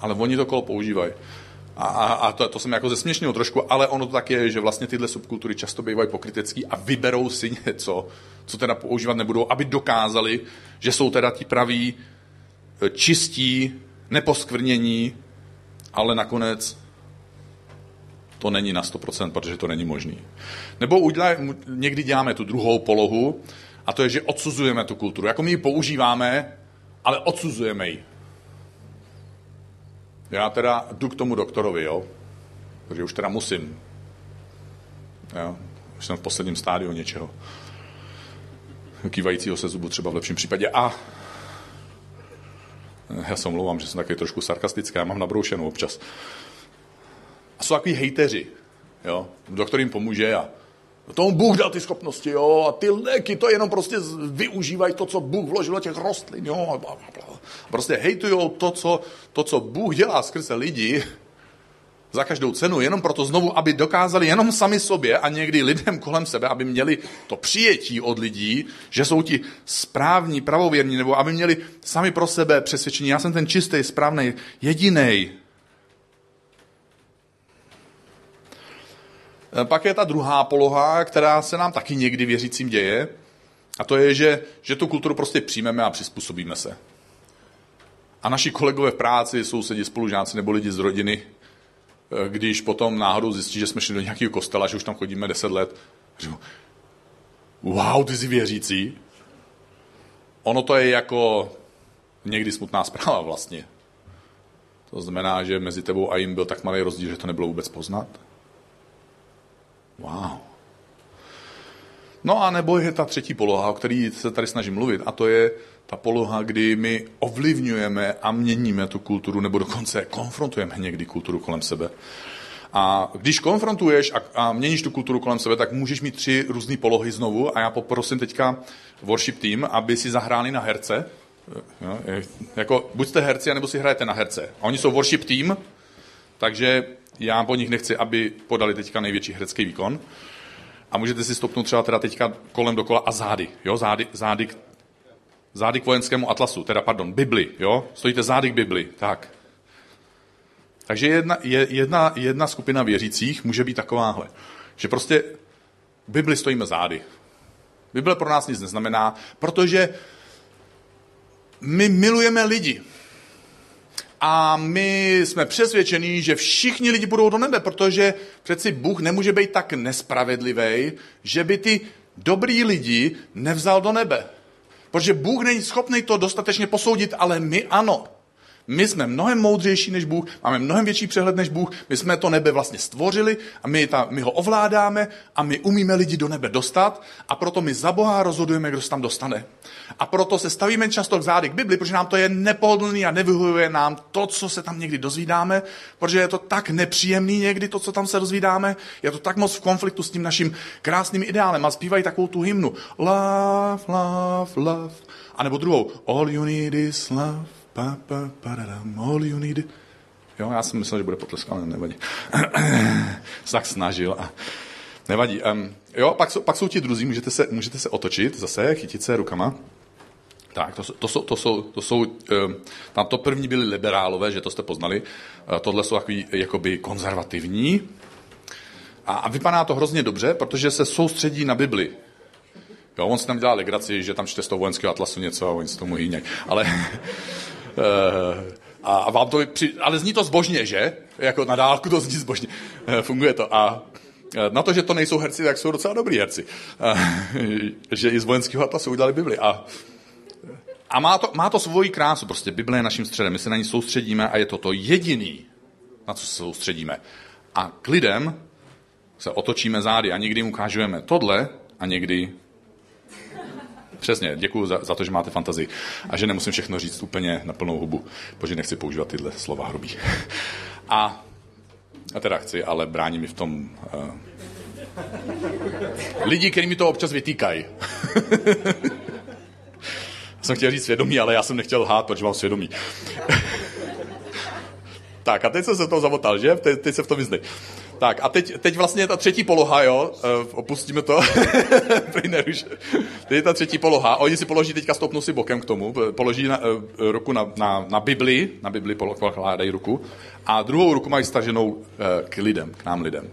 Ale oni to kolo používají. A, a, a to, to jsem jako zesměšnil trošku, ale ono to tak je, že vlastně tyhle subkultury často bývají pokrytecký a vyberou si [LAUGHS] něco, co teda používat nebudou, aby dokázali, že jsou teda ti praví, e, čistí, neposkvrnění, ale nakonec to není na 100%, protože to není možný. Nebo udělaj, někdy děláme tu druhou polohu, a to je, že odsuzujeme tu kulturu. Jako my ji používáme, ale odsuzujeme ji. Já teda jdu k tomu doktorovi, jo, protože už teda musím. Jo, už jsem v posledním stádiu něčeho. Kývajícího se zubu třeba v lepším případě. A já se omlouvám, že jsem taky trošku sarkastický, já mám nabroušenou občas. A jsou takový hejteři, jo, doktor jim pomůže a Tomu Bůh dal ty schopnosti, jo, a ty léky, to jenom prostě využívají to, co Bůh vložil do těch rostlin, jo, a bla, bla, bla. Prostě hejtujou to co, to, co Bůh dělá skrze lidi, za každou cenu, jenom proto znovu, aby dokázali jenom sami sobě a někdy lidem kolem sebe, aby měli to přijetí od lidí, že jsou ti správní, pravověrní, nebo aby měli sami pro sebe přesvědčení, já jsem ten čistý, správný, jediný. Pak je ta druhá poloha, která se nám taky někdy věřícím děje, a to je, že, že tu kulturu prostě přijmeme a přizpůsobíme se. A naši kolegové v práci, sousedi, spolužáci nebo lidi z rodiny, eh, když potom náhodou zjistí, že jsme šli do nějakého kostela, že už tam chodíme deset let, říkají, wow, ty jsi věřící. Ono to je jako někdy smutná zpráva vlastně. To znamená, že mezi tebou a jim byl tak malý rozdíl, že to nebylo vůbec poznat. Wow. No a nebo je ta třetí poloha, o který se tady snažím mluvit, a to je ta poloha, kdy my ovlivňujeme a měníme tu kulturu, nebo dokonce konfrontujeme někdy kulturu kolem sebe. A když konfrontuješ a, a měníš tu kulturu kolem sebe, tak můžeš mít tři různé polohy znovu a já poprosím teďka worship team, aby si zahráli na herce. Jo, jako, buď jste herci, nebo si hrajete na herce. A oni jsou worship team, takže já po nich nechci, aby podali teďka největší herecký výkon. A můžete si stopnout třeba teda teďka kolem dokola a zády. Jo, zády, zády, zády k vojenskému atlasu, teda pardon, Bibli, jo? Stojíte zády k Bibli, tak. Takže jedna, jedna, jedna skupina věřících může být takováhle, že prostě Bibli stojíme zády. Bible pro nás nic neznamená, protože my milujeme lidi. A my jsme přesvědčení, že všichni lidi budou do nebe, protože přeci Bůh nemůže být tak nespravedlivý, že by ty dobrý lidi nevzal do nebe. Protože Bůh není schopný to dostatečně posoudit, ale my ano. My jsme mnohem moudřejší než Bůh, máme mnohem větší přehled než Bůh, my jsme to nebe vlastně stvořili a my, ta, my ho ovládáme a my umíme lidi do nebe dostat a proto my za Boha rozhodujeme, kdo se tam dostane. A proto se stavíme často k zády k Bibli, protože nám to je nepohodlný a nevyhovuje nám to, co se tam někdy dozvídáme, protože je to tak nepříjemný někdy, to, co tam se dozvídáme, je to tak moc v konfliktu s tím naším krásným ideálem a zpívají takovou tu hymnu Love, love, love. A nebo druhou All you need is love pa, pa, paradam, all you need. Jo, já jsem myslel, že bude potlesk, ale nevadí. [CLEARS THROAT] tak snažil a nevadí. Um, jo, pak, jsou, pak jsou ti druzí, můžete se, můžete se otočit zase, chytit se rukama. Tak, to, to jsou, to jsou, to jsou tam to první byli liberálové, že to jste poznali. Uh, tohle jsou takový jakoby konzervativní. A, a vypadá to hrozně dobře, protože se soustředí na Bibli. Jo, on si tam dělá legraci, že tam čte z toho vojenského atlasu něco a oni se tomu hýňají. Ale [LAUGHS] Eh, a vám to, při, ale zní to zbožně, že? Jako na dálku to zní zbožně. Eh, funguje to. A eh, na to, že to nejsou herci, tak jsou docela dobrý herci. Že i z vojenského atlasu udělali Bibli. A, a má, to, má to svoji krásu. Prostě Bible je naším středem. My se na ní soustředíme a je to to jediný, na co se soustředíme. A k lidem se otočíme zády a někdy ukážeme tohle a někdy Přesně, děkuji za, za to, že máte fantazii a že nemusím všechno říct úplně na plnou hubu, protože nechci používat tyhle slova hrubý. [LAUGHS] A, a teda chci, ale brání mi v tom uh, lidi, kteří mi to občas vytýkají. [LAUGHS] jsem chtěl říct svědomí, ale já jsem nechtěl lhát, protože mám svědomí. [LAUGHS] tak a teď jsem se to zamotal, že? Te, teď se v tom vyznej. Tak a teď, teď vlastně ta třetí poloha, jo, eh, opustíme to. [LAUGHS] Teď je ta třetí poloha, oni si položí teďka stopnu si bokem k tomu, položí na, uh, ruku na, na, na Bibli, na Bibli pokládají ruku. A druhou ruku mají staženou uh, k lidem, k nám lidem.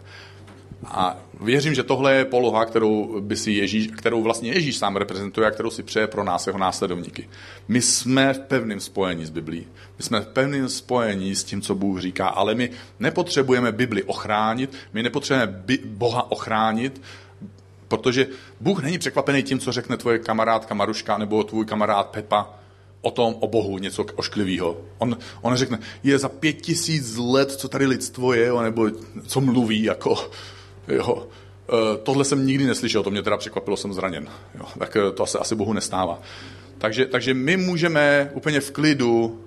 A věřím, že tohle je poloha, kterou by si Ježíš, kterou vlastně Ježíš sám reprezentuje a kterou si přeje pro nás, jeho následovníky. My jsme v pevném spojení s Biblí. My jsme v pevném spojení s tím, co Bůh říká, ale my nepotřebujeme Bibli ochránit, my nepotřebujeme Boha ochránit, protože Bůh není překvapený tím, co řekne tvoje kamarádka Maruška nebo tvůj kamarád Pepa, o tom, o Bohu, něco ošklivého. On, on řekne, je za pět tisíc let, co tady lidstvo je, nebo co mluví, jako Jo. E, tohle jsem nikdy neslyšel, to mě teda překvapilo, jsem zraněn. Jo. Tak e, to se asi Bohu nestává. Takže, takže my můžeme úplně v klidu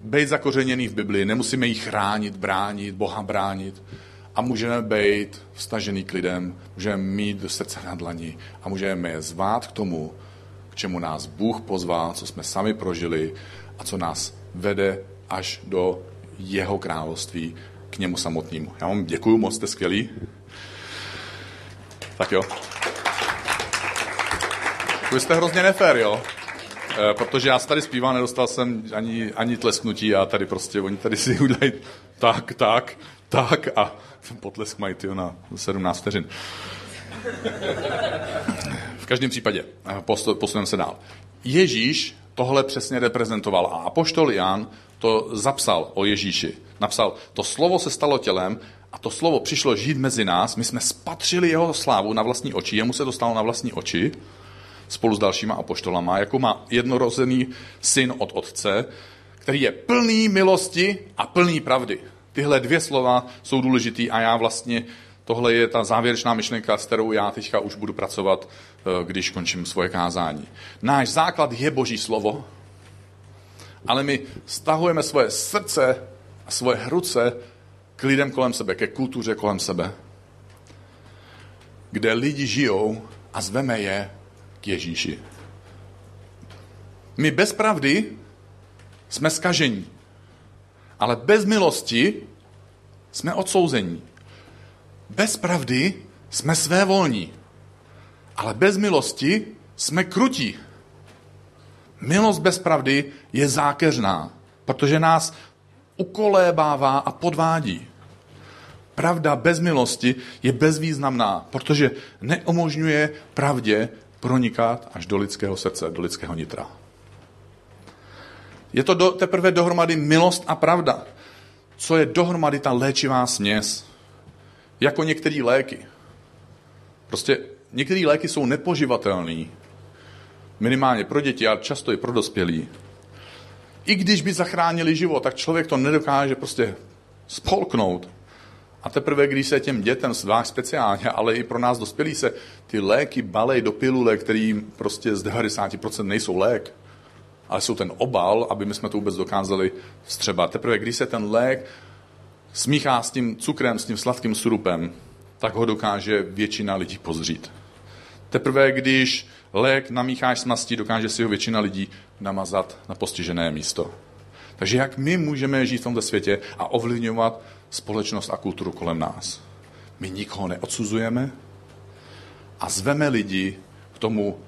být zakořeněný v Biblii, nemusíme jí chránit, bránit, Boha bránit a můžeme být vstažený k lidem, můžeme mít srdce na dlaní a můžeme je zvát k tomu, k čemu nás Bůh pozval, co jsme sami prožili a co nás vede až do jeho království, k němu samotnému. Já vám děkuji, moc jste skvělí. Tak jo. Vy jste hrozně nefér, jo? E, protože já se tady zpívám, nedostal jsem ani, ani tlesknutí a tady prostě, oni tady si [LAUGHS] udělají tak, tak, tak a ten potlesk mají tyjo, na 17 vteřin. V každém případě, e, posuneme se dál. Ježíš tohle přesně reprezentoval a apoštol Jan to zapsal o Ježíši. Napsal, to slovo se stalo tělem a to slovo přišlo žít mezi nás, my jsme spatřili jeho slávu na vlastní oči, jemu se to stalo na vlastní oči, spolu s dalšíma apoštolama, jako má jednorozený syn od otce, který je plný milosti a plný pravdy. Tyhle dvě slova jsou důležitý a já vlastně Tohle je ta závěrečná myšlenka, s kterou já teďka už budu pracovat, eh, když končím svoje kázání. Náš základ je Boží slovo, ale my stahujeme svoje srdce a svoje hruce k lidem kolem sebe, ke kultuře kolem sebe, kde lidi žijou a zveme je k Ježíši. My bez pravdy jsme skažení, ale bez milosti jsme odsouzení. Bez pravdy jsme své volní, ale bez milosti jsme krutí. Milost bez pravdy je zákeřná, protože nás ukolébává a podvádí. Pravda bez milosti je bezvýznamná, protože neumožňuje pravdě pronikat až do lidského srdce, do lidského nitra. Je to do, teprve dohromady milost a pravda. Co je dohromady ta léčivá směs? Jako některé léky. Prostě některé léky jsou nepoživatelné. Minimálně pro děti a často i pro dospělí. I když by zachránili život, tak člověk to nedokáže prostě spolknout. A teprve, když se těm dětem, zvlášť speciálně, ale i pro nás dospělí se ty léky balej do pilule, který prostě z 90% nejsou lék, ale jsou ten obal, aby my jsme to vůbec dokázali vstřebat. Teprve, když se ten lék smíchá s tím cukrem, s tím sladkým surupem, tak ho dokáže většina lidí pozřít. Teprve, když lék namícháš s dokáže si ho většina lidí namazat na postižené místo. Takže jak my můžeme žít v tomto světě a ovlivňovat společnost a kulturu kolem nás? My nikoho neodsuzujeme a zveme lidi k tomu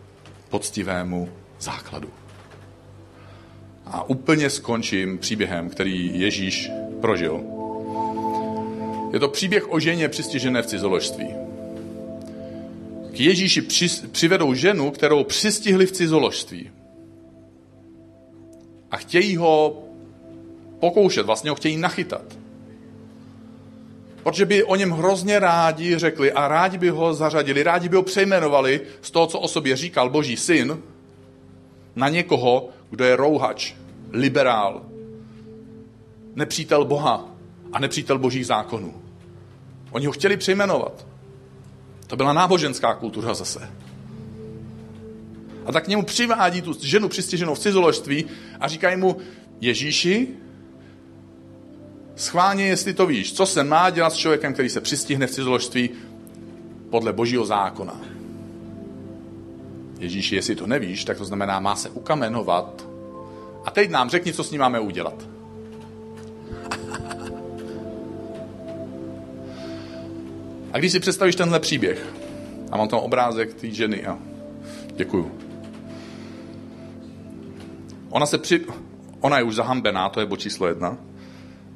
poctivému základu. A úplně skončím příběhem, který Ježíš prožil. Je to příběh o ženě přistižené v cizoložství. K Ježíši přivedou ženu, kterou přistihli v cizoložství. A chtějí ho pokoušet, vlastně ho chtějí nachytat. Protože by o něm hrozně rádi řekli a rádi by ho zařadili, rádi by ho přejmenovali z toho, co o sobě říkal Boží syn, na někoho, kdo je rouhač, liberál, nepřítel Boha a nepřítel božích zákonů. Oni ho chtěli přejmenovat. To byla náboženská kultura zase. A tak k němu přivádí tu ženu přistěženou v cizoložství a říkají mu, Ježíši, schválně, jestli to víš, co se má dělat s člověkem, který se přistihne v cizoložství podle božího zákona. Ježíši, jestli to nevíš, tak to znamená, má se ukamenovat. A teď nám řekni, co s ním máme udělat. A když si představíš tenhle příběh, a mám tam obrázek té ženy, a děkuju. Ona se při... Ona je už zahambená, to je bod číslo jedna.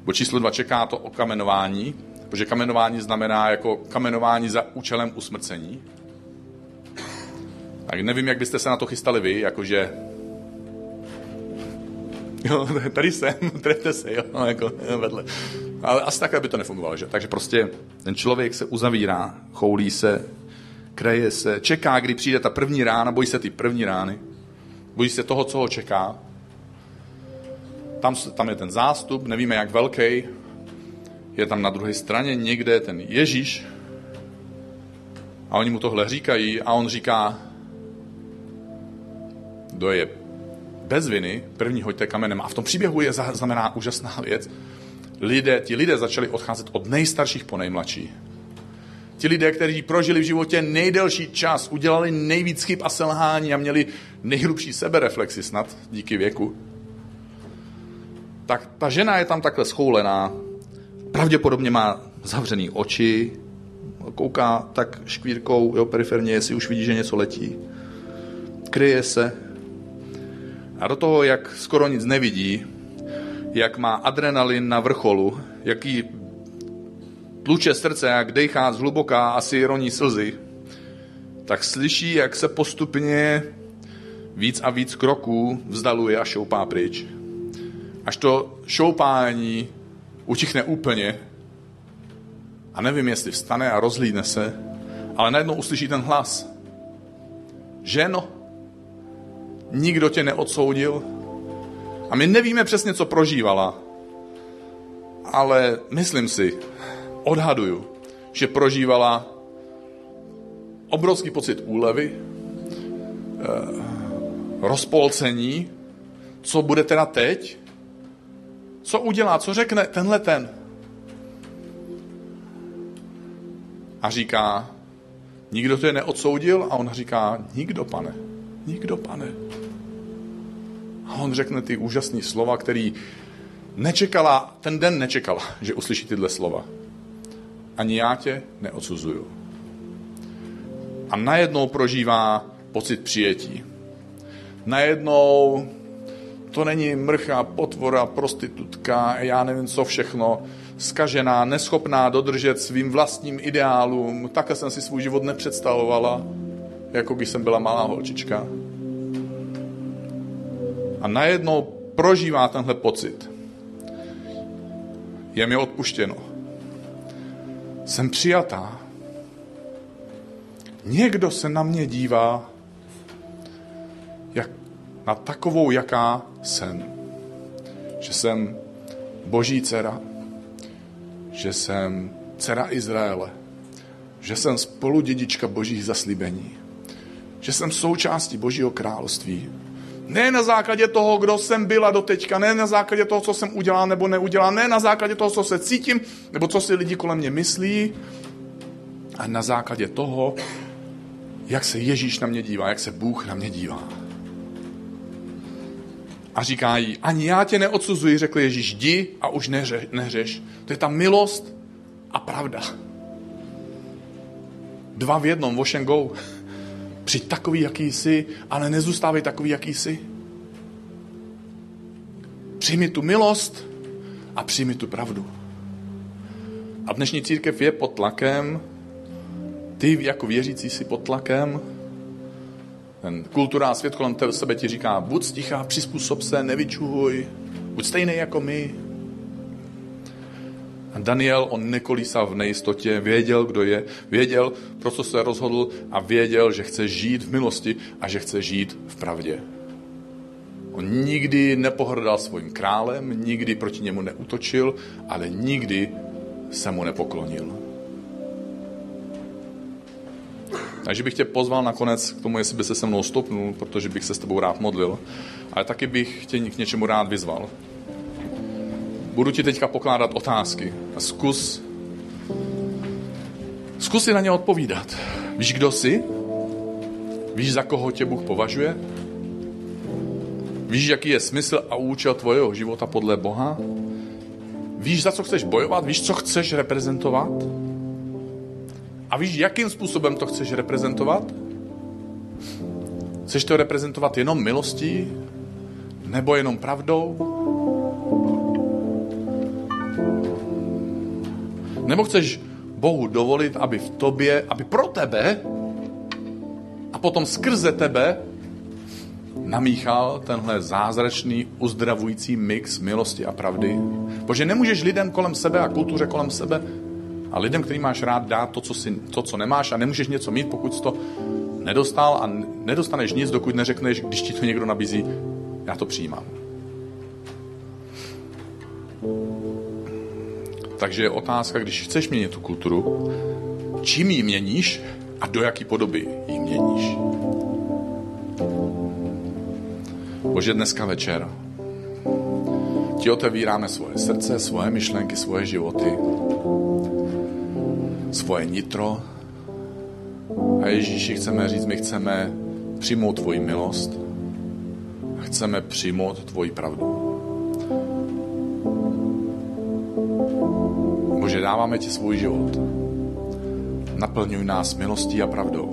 Bod číslo dva čeká to o kamenování, protože kamenování znamená jako kamenování za účelem usmrcení. Tak nevím, jak byste se na to chystali vy, jakože jo, tady jsem, [LAUGHS] trefte se, jo, jako vedle. Ale asi takhle by to nefungovalo, že? Takže prostě ten člověk se uzavírá, choulí se, kreje se, čeká, kdy přijde ta první rána, bojí se ty první rány, bojí se toho, co ho čeká. Tam, tam je ten zástup, nevíme, jak velký, je tam na druhé straně někde ten Ježíš a oni mu tohle říkají a on říká, kdo je bez viny, první hoďte kamenem. A v tom příběhu je znamená úžasná věc. Lidé, ti lidé začali odcházet od nejstarších po nejmladší. Ti lidé, kteří prožili v životě nejdelší čas, udělali nejvíc chyb a selhání a měli nejhlubší sebereflexy snad díky věku, tak ta žena je tam takhle schoulená, pravděpodobně má zavřený oči, kouká tak škvírkou, jo, periferně, jestli už vidí, že něco letí. Kryje se, a do toho, jak skoro nic nevidí, jak má adrenalin na vrcholu, jaký tluče srdce, jak dechá zhluboká, asi roní slzy, tak slyší, jak se postupně víc a víc kroků vzdaluje a šoupá pryč. Až to šoupání utichne úplně a nevím, jestli vstane a rozhlídne se, ale najednou uslyší ten hlas. Ženo, nikdo tě neodsoudil. A my nevíme přesně, co prožívala. Ale myslím si, odhaduju, že prožívala obrovský pocit úlevy, eh, rozpolcení, co bude teda teď, co udělá, co řekne tenhle ten. A říká, nikdo to je neodsoudil? A on říká, nikdo, pane, nikdo, pane. A on řekne ty úžasné slova, který nečekala, ten den nečekala, že uslyší tyhle slova. Ani já tě neodsuzuju. A najednou prožívá pocit přijetí. Najednou to není mrcha, potvora, prostitutka, já nevím co všechno, skažená, neschopná dodržet svým vlastním ideálům. Takhle jsem si svůj život nepředstavovala, jako když jsem byla malá holčička. A najednou prožívá tenhle pocit. Je mi odpuštěno. Jsem přijatá. Někdo se na mě dívá jak, na takovou, jaká jsem. Že jsem boží dcera, že jsem dcera Izraele, že jsem spoludědička božích zaslíbení, že jsem součástí božího království. Ne na základě toho, kdo jsem byla do teďka, ne na základě toho, co jsem udělal nebo neudělal, ne na základě toho, co se cítím, nebo co si lidi kolem mě myslí, a na základě toho, jak se Ježíš na mě dívá, jak se Bůh na mě dívá. A říká jí, ani já tě neodsuzuji, řekl Ježíš, jdi a už neře, neřeš. To je ta milost a pravda. Dva v jednom, wash and go. Přijď takový, jaký jsi, ale nezůstávej takový, jaký jsi. Přijmi tu milost a přijmi tu pravdu. A dnešní církev je pod tlakem, ty jako věřící si pod tlakem, ten kultura a svět kolem sebe ti říká, buď stichá, přizpůsob se, nevyčuhuj, buď stejný jako my. A Daniel, on nekolísal v nejistotě, věděl, kdo je, věděl, pro co se rozhodl a věděl, že chce žít v milosti a že chce žít v pravdě. On nikdy nepohrdal svým králem, nikdy proti němu neutočil, ale nikdy se mu nepoklonil. Takže bych tě pozval nakonec k tomu, jestli by se se mnou stopnul, protože bych se s tebou rád modlil, ale taky bych tě k něčemu rád vyzval. Budu ti teďka pokládat otázky a zkus, zkus si na ně odpovídat. Víš, kdo jsi? Víš, za koho tě Bůh považuje? Víš, jaký je smysl a účel tvojeho života podle Boha? Víš, za co chceš bojovat? Víš, co chceš reprezentovat? A víš, jakým způsobem to chceš reprezentovat? Chceš to reprezentovat jenom milostí? Nebo jenom pravdou? Nebo chceš Bohu dovolit, aby v tobě, aby pro tebe a potom skrze tebe namíchal tenhle zázračný, uzdravující mix milosti a pravdy. Protože nemůžeš lidem kolem sebe a kultuře kolem sebe a lidem, který máš rád, dát to, co, si, to, co nemáš a nemůžeš něco mít, pokud jsi to nedostal a nedostaneš nic, dokud neřekneš, když ti to někdo nabízí, já to přijímám. Takže je otázka, když chceš měnit tu kulturu, čím ji měníš a do jaký podoby ji měníš. Bože, dneska večer ti otevíráme svoje srdce, svoje myšlenky, svoje životy svoje nitro. A Ježíši chceme říct, my chceme přijmout tvoji milost a chceme přijmout tvoji pravdu. Dáváme ti svůj život. Naplňuj nás milostí a pravdou.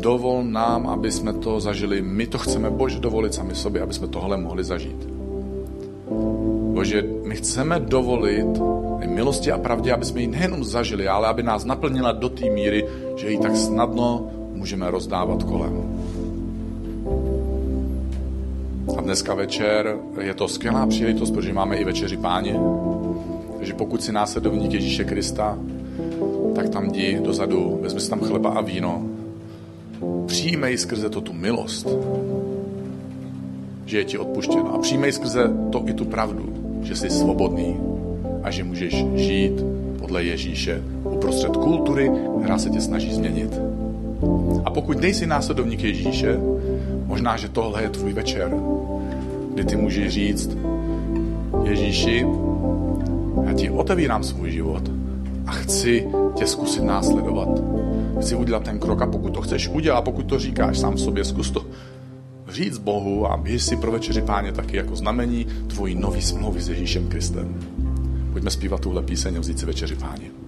Dovol nám, aby jsme to zažili. My to chceme, Bože, dovolit sami sobě, aby jsme tohle mohli zažít. Bože, my chceme dovolit milosti a pravdě, aby jsme ji nejenom zažili, ale aby nás naplnila do té míry, že ji tak snadno můžeme rozdávat kolem. A dneska večer je to skvělá příležitost, protože máme i večeři páně. Takže pokud si následovník Ježíše Krista, tak tam jdi dozadu, vezmi si tam chleba a víno. Přijmej skrze to tu milost, že je ti odpuštěno. A přijmej skrze to i tu pravdu, že jsi svobodný a že můžeš žít podle Ježíše uprostřed kultury, která se tě snaží změnit. A pokud nejsi následovník Ježíše, možná, že tohle je tvůj večer, kdy ty můžeš říct, Ježíši, ti otevírám svůj život a chci tě zkusit následovat. Chci udělat ten krok a pokud to chceš udělat, pokud to říkáš sám sobě, zkus to říct Bohu a běž si pro večeři páně taky jako znamení tvojí nový smlouvy s Ježíšem Kristem. Pojďme zpívat tuhle píseň a vzít si večeři páně.